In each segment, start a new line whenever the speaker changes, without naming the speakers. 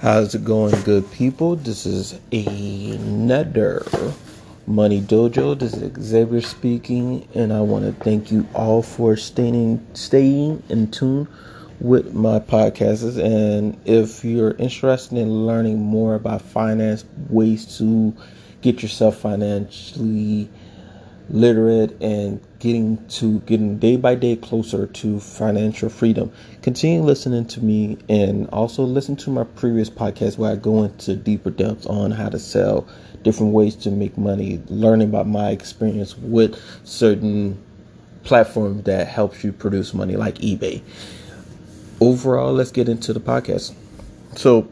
How's it going, good people? This is another Money Dojo. This is Xavier speaking, and I want to thank you all for staying staying in tune with my podcasts. And if you're interested in learning more about finance, ways to get yourself financially literate and getting to getting day by day closer to financial freedom. Continue listening to me and also listen to my previous podcast where I go into deeper depths on how to sell, different ways to make money, learning about my experience with certain platforms that helps you produce money like eBay. Overall, let's get into the podcast. So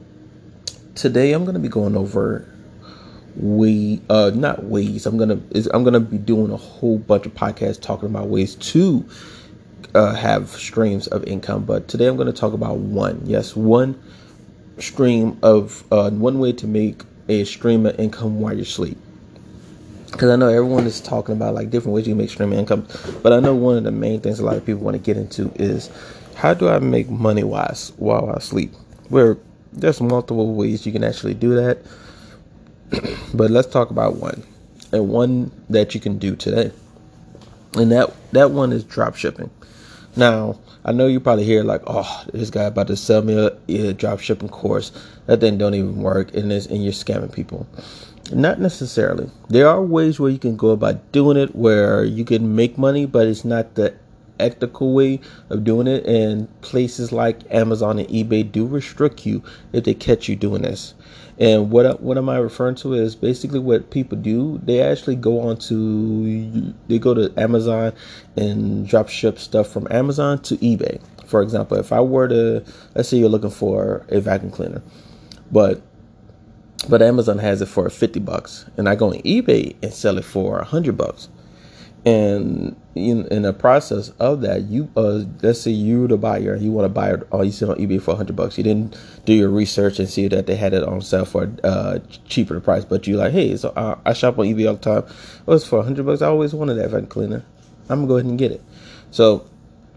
today I'm going to be going over way uh not ways. I'm gonna i'm gonna be doing a whole bunch of podcasts talking about ways to uh, have streams of income but today i'm to talk about one. Yes one stream of uh, one way to make a stream of income while you sleep because i know everyone is talking about like different ways you make stream income but i know one of the main things a lot of people want to get into is how do i make money wise while i sleep? Where there's multiple ways you can actually do that but let's talk about one, and one that you can do today, and that that one is drop shipping. Now, I know you probably hear like, "Oh, this guy about to sell me a, a drop shipping course." That thing don't even work, and this and you're scamming people. Not necessarily. There are ways where you can go about doing it where you can make money, but it's not the ethical way of doing it. And places like Amazon and eBay do restrict you if they catch you doing this. And what what am I referring to is basically what people do. They actually go on to they go to Amazon and drop ship stuff from Amazon to eBay. For example, if I were to let's say you're looking for a vacuum cleaner, but but Amazon has it for 50 bucks and I go on eBay and sell it for 100 bucks and in, in the process of that you uh let's say you're the buyer you want to buy it or you see on ebay for 100 bucks. You didn't do your research and see that they had it on sale for uh cheaper price but you like hey so I, I shop on ebay all the time. Oh it's for 100 bucks. I always wanted that vacuum cleaner. I'm gonna go ahead and get it. So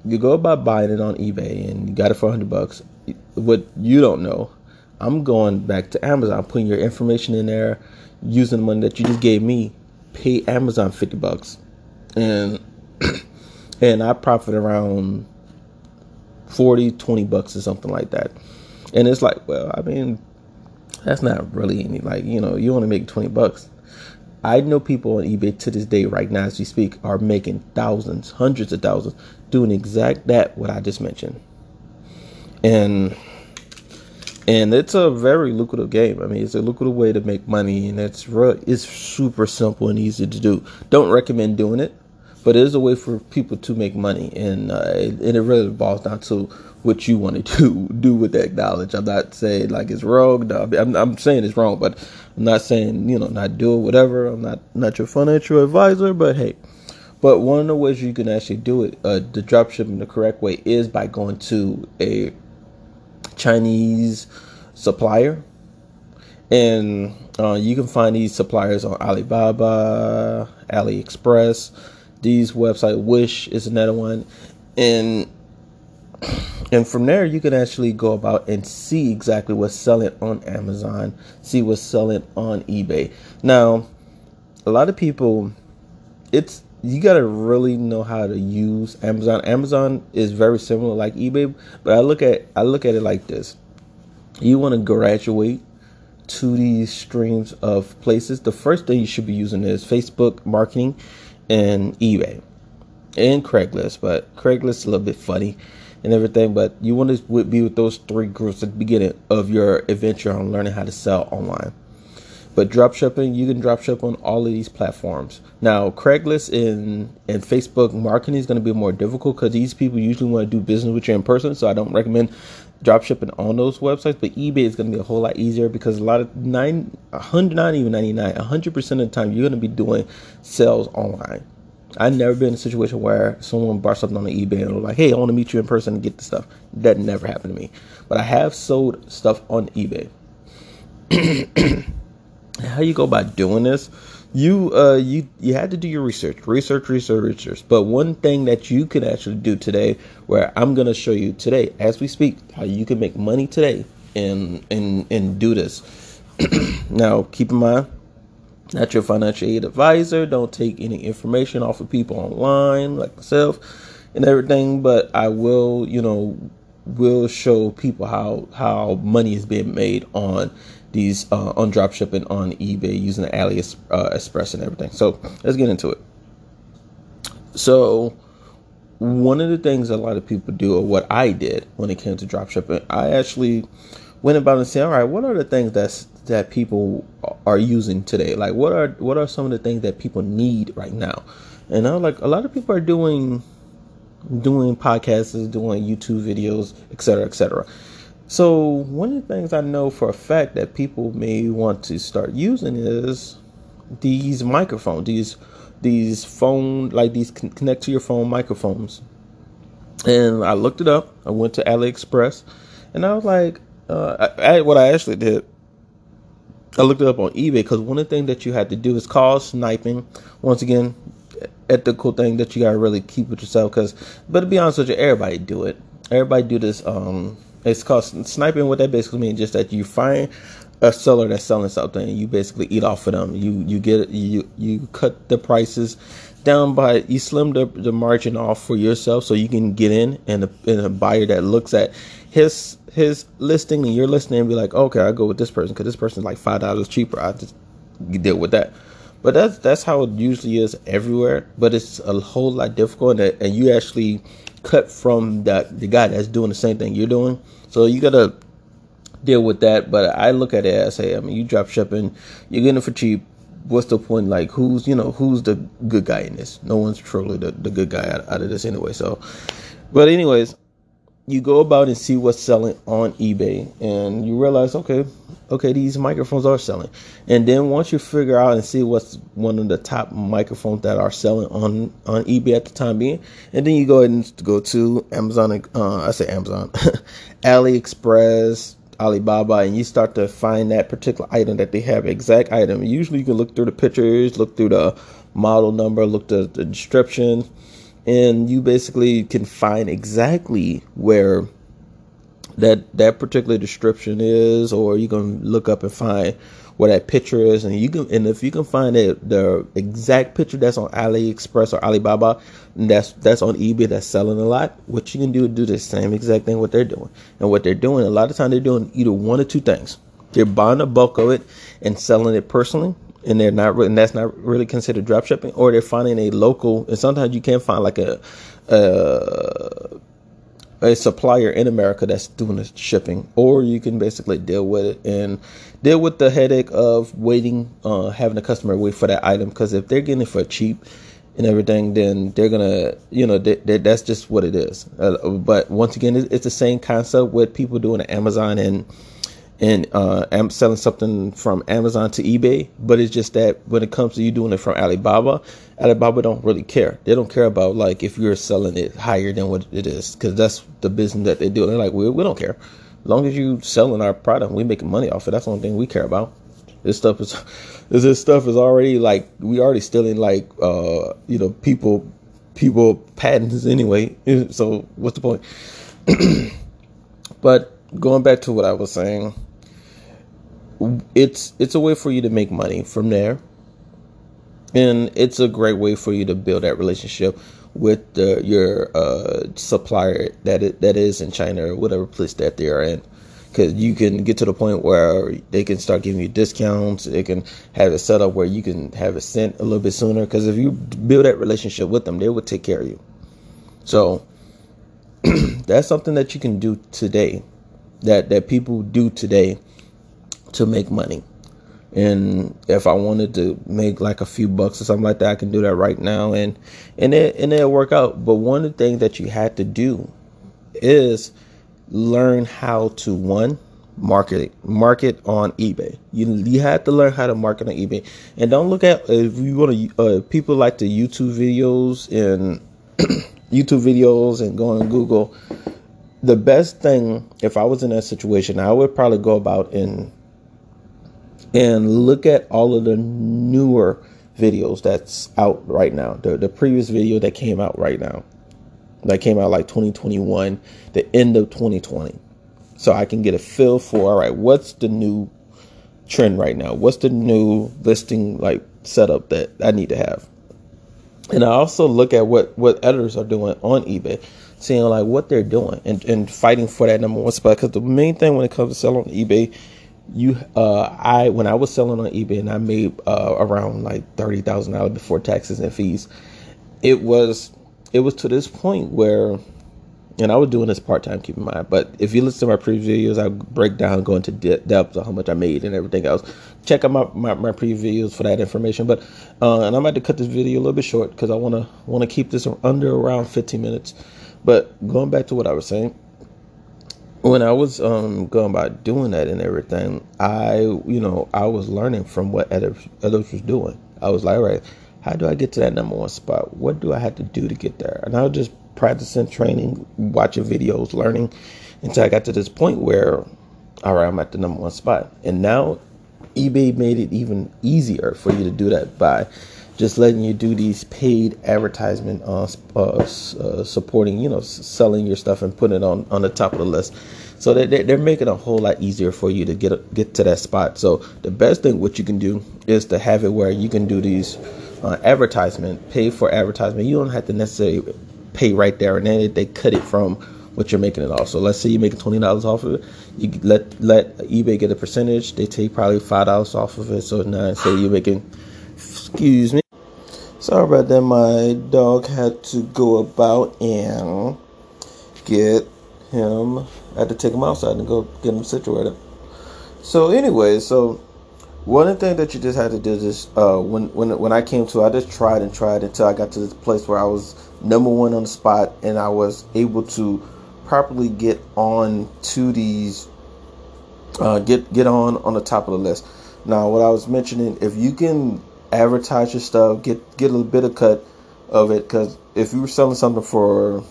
you go about buying it on ebay and you got it for 100 bucks. What you don't know i'm going back to amazon putting your information in there using the money that you just gave me pay amazon 50 bucks. And and I profit around 40, 20 bucks or something like that. And it's like, well, I mean, that's not really any like, you know, you want to make 20 bucks. I know people on eBay to this day, right now as we speak, are making thousands, hundreds of thousands, doing exact that what I just mentioned. And and it's a very lucrative game. I mean, it's a lucrative way to make money, and it's it's super simple and easy to do. Don't recommend doing it, but it is a way for people to make money, and uh, and it really boils down to what you want to do do with that knowledge. I'm not saying like it's wrong. No, I'm, I'm saying it's wrong, but I'm not saying you know not do it, whatever. I'm not not your financial advisor, but hey. But one of the ways you can actually do it, uh, the drop shipping the correct way, is by going to a Chinese supplier. And uh, you can find these suppliers on Alibaba, AliExpress, these website Wish is another one. And and from there you can actually go about and see exactly what's selling on Amazon, see what's selling on eBay. Now, a lot of people it's you got to really know how to use Amazon. Amazon is very similar like eBay, but I look at I look at it like this. You want to graduate to these streams of places. The first thing you should be using is Facebook marketing and eBay and Craigslist, but Craigslist is a little bit funny and everything. But you want to be with those three groups at the beginning of your adventure on learning how to sell online. But drop shipping, you can drop ship on all of these platforms. Now, Craigslist and and Facebook marketing is going to be more difficult because these people usually want to do business with you in person. So I don't recommend drop shipping on those websites. But eBay is going to be a whole lot easier because a lot of nine, hundred, not even ninety nine, hundred percent of the time you're going to be doing sales online. I've never been in a situation where someone bought something on eBay and was like, "Hey, I want to meet you in person and get the stuff." That never happened to me, but I have sold stuff on eBay. how you go about doing this you uh you you had to do your research research research research but one thing that you can actually do today where i'm going to show you today as we speak how you can make money today and and and do this. now, keep in mind, not your financial aid advisor. Don't take any information off of people online like myself and everything. But I will, you know, will show people how how money is being made on these uh, on drop shipping on eBay using the AliExpress uh, and everything. So let's get into it. So one of the things a lot of people do, or what I did when it came to drop shipping, I actually went about and said, all right, what are the things that's that people are using today? Like what are what are some of the things that people need right now? And I was like, a lot of people are doing doing podcasts, doing YouTube videos, etc., etc. So one of the things I know for a fact that people may want to start using is these microphones, these these phone like these connect to your phone microphones. And I looked it up. I went to AliExpress, and I was like, uh, I, I, what I actually did, I looked it up on eBay because one of the things that you had to do is call sniping. Once again, ethical thing that you gotta really keep with yourself. Because, but to be honest with you, everybody do it. Everybody do this. Um, it's called sniping. What that basically means just that you find a seller that's selling something and you basically eat off of them. You you get you you cut the prices down by you slim the, the margin off for yourself so you can get in and a, and a buyer that looks at his his listing and your listing and be like, okay, I go with this person because this person's like five dollars cheaper. I just deal with that. But that's that's how it usually is everywhere. But it's a whole lot difficult, and, and you actually cut from that the guy that's doing the same thing you're doing. So you gotta deal with that. But I look at it as, hey, I mean, you drop shipping, you're getting it for cheap. What's the point? Like, who's you know who's the good guy in this? No one's truly the, the good guy out, out of this anyway. So, but anyways, you go about and see what's selling on eBay, and you realize, okay, okay, these microphones are selling. And then once you figure out and see what's one of the top microphones that are selling on on eBay at the time being, and then you go ahead and go to Amazon. Uh, I say Amazon, AliExpress, Alibaba, and you start to find that particular item that they have exact item. Usually, you can look through the pictures, look through the model number, look at the description and you basically can find exactly where that that particular description is, or you can look up and find where that picture is, and you can and if you can find it, the exact picture that's on AliExpress or Alibaba, that's that's on eBay that's selling a lot. What you can do is do the same exact thing what they're doing, and what they're doing a lot of time they're doing either one or two things. They're buying a bulk of it and selling it personally, and they're not and that's not really considered drop shipping, or they're finding a local, and sometimes you can find like a, a, a supplier in America that's doing the shipping, or you can basically deal with it and deal with the headache of waiting, uh, having the customer wait for that item, because if they're getting it for cheap and everything, then they're gonna, you know, they, they, that's just what it is. Uh, but once again, it's, it's the same concept with people doing Amazon and and uh, I'm selling something from Amazon to eBay, but it's just that when it comes to you doing it from Alibaba, Alibaba don't really care. They don't care about like if you're selling it higher than what it is, because that's the business that they do. They're like, we, we don't care, as long as you selling our product, we making money off it. That's the only thing we care about. This stuff is, this stuff is already like we already stealing like uh you know people people patents anyway. So what's the point? but going back to what I was saying it's it's a way for you to make money from there. And it's a great way for you to build that relationship with the, your uh, supplier that it, that is in China or whatever place that they are in. Because you can get to the point where they can start giving you discounts. They can have it set up where you can have it sent a little bit sooner. Because if you build that relationship with them they will take care of you. So that's something that you can do today that that people do today to make money. And if I wanted to make like a few bucks or something like that, I can do that right now and and it and it'll work out. But one of the things that you had to do is learn how to one market market on eBay. You you have to learn how to market on eBay, and don't look at if you want to. Uh, people like the YouTube videos and YouTube videos and go on Google. The best thing, if I was in that situation, I would probably go about and and look at all of the newer videos that's out right now. The the previous video that came out right now, that came out like 2021, the end of 2020. so I can get a feel for all right, what's the new trend right now? What's the new listing like setup that I need to have? And I also look at what what editors are doing on eBay, seeing like what they're doing and, and fighting for that number one spot. Because the main thing when it comes to selling on eBay, you uh I when I was selling on eBay and I made uh, around like thirty thousand dollars before taxes and fees, it was it was to this point where and I was doing this part time, keep in mind. But if you listen to my previous videos, I break down, go into de- depth of how much I made and everything else. Check out my, my, my previous videos for that information. But uh, and I'm about to cut this video a little bit short because I want to want to keep this under around 15 minutes. But going back to what I was saying, when I was um, going about doing that and everything, I you know I was learning from what others others was doing. I was like, all right, how do I get to that number one spot? What do I have to do to get there? And I was just practicing, training, watching videos, learning until I got to this point where, all right, I'm at the number one spot. And now eBay made it even easier for you to do that by just letting you do these paid advertisement uh, uh, uh, supporting, you know, selling your stuff and putting it on, on the top of the list. So they, they're making a whole lot easier for you to get get to that spot. So the best thing what you can do is to have it where you can do these uh, advertisement, pay for advertisement. You don't have to necessarily pay right there and then they cut it from what you're making it off. So let's say you're making twenty dollars off of it, you let let eBay get a percentage. They take probably five dollars off of it. So now say you're making, excuse me. Sorry about that. My dog had to go about and get him. I had to take him outside and go get him situated. So anyway, so one thing that you just had to do is uh, when when when I came to, I just tried and tried until I got to this place where I was number one on the spot, and I was able to properly get on to these, uh, get get on on the top of the list. Now, what I was mentioning, if you can advertise your stuff, get get a little bit of cut of it, because if you were selling something for,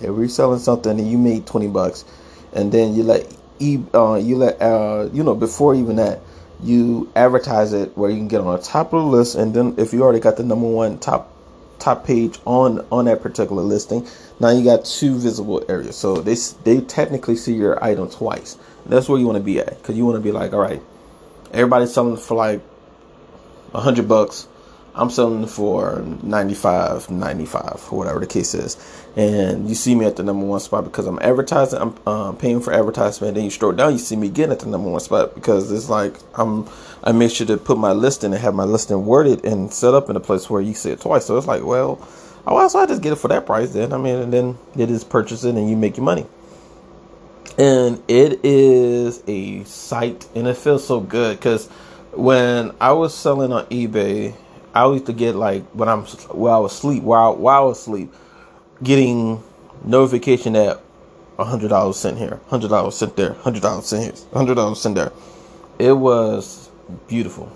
if are selling something and you made twenty bucks, and then you let e uh, you let uh, you know before even that you advertise it where you can get on the top of the list and then if you already got the number one top top page on on that particular listing now you got two visible areas. So they they technically see your item twice. That's where you want to be at because you want to be like all right everybody's selling for like a hundred bucks I'm selling for 95, 95, or whatever the case is. And you see me at the number one spot because I'm advertising, I'm um, paying for advertisement. Then you scroll down, you see me again at the number one spot because it's like I'm, I make sure to put my listing and have my listing worded and set up in a place where you see it twice. So it's like, well, oh, so I just get it for that price then. I mean, and then it is purchasing and you make your money. And it is a sight and it feels so good because when I was selling on eBay, I used to get like when I'm while I was asleep, while while I was asleep, getting notification that hundred dollars sent here, hundred dollars sent there, hundred dollars sent here, hundred dollars sent there. It was beautiful.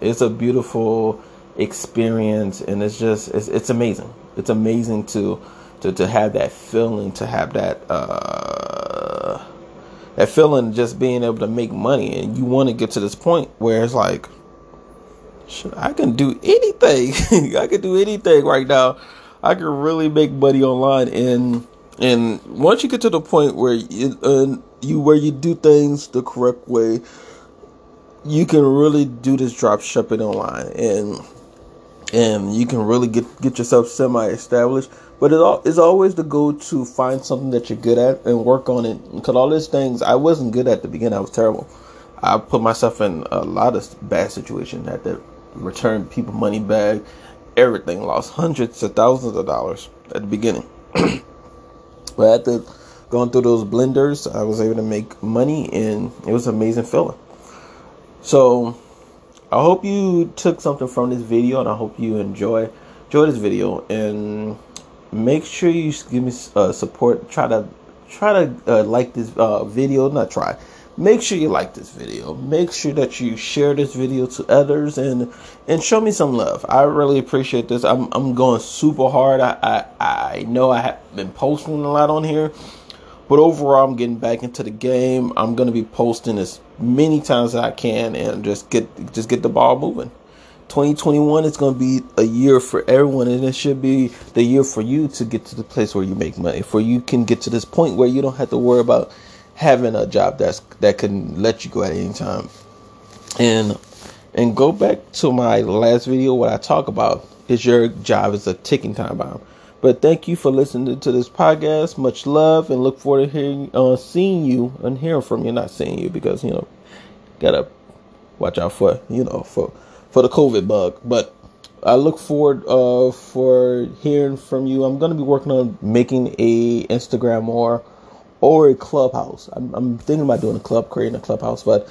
It's a beautiful experience, and it's just it's it's amazing. It's amazing to to to have that feeling, to have that uh that feeling, just being able to make money, and you want to get to this point where it's like I can do anything. I can do anything right now. I can really make money online, and and once you get to the point where you, uh, you where you do things the correct way, you can really do this drop shipping online, and and you can really get get yourself semi established. But it all is always the goal to find something that you're good at and work on it. Because all these things I wasn't good at the beginning. I was terrible. I put myself in a lot of bad situations at that return people money back, everything. Lost hundreds of thousands of dollars at the beginning. but after going through those blenders, I was able to make money and it was an amazing feeling. So I hope you took something from this video and I hope you enjoy enjoy this video and make sure you give me uh, support. Try to try to uh, like this uh, video, not try. Make sure you like this video. Make sure that you share this video to others and and show me some love. I really appreciate this. I'm, I'm going super hard. I, I i know i have been posting a lot on here but overall i'm getting back into the game. I'm going to be posting as many times as i can and just get just get the ball moving 2021 is going to be a year for everyone and it should be the year for you to get to the place where you make money for you can get to this point where you don't have to worry about having a job that's that can let you go at any time. And and go back to my last video. What I talk about is your job is a ticking time bomb. But thank you for listening to this podcast. Much love, and look forward to hearing, uh, seeing you and hearing from you. Not seeing you because you know, gotta watch out for you know for for the COVID bug. But I look forward uh, for hearing from you. I'm gonna be working on making a Instagram or or a clubhouse. I'm, I'm thinking about doing a club, creating a clubhouse, but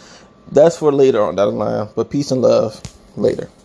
that's for later on down the line. But peace and love later.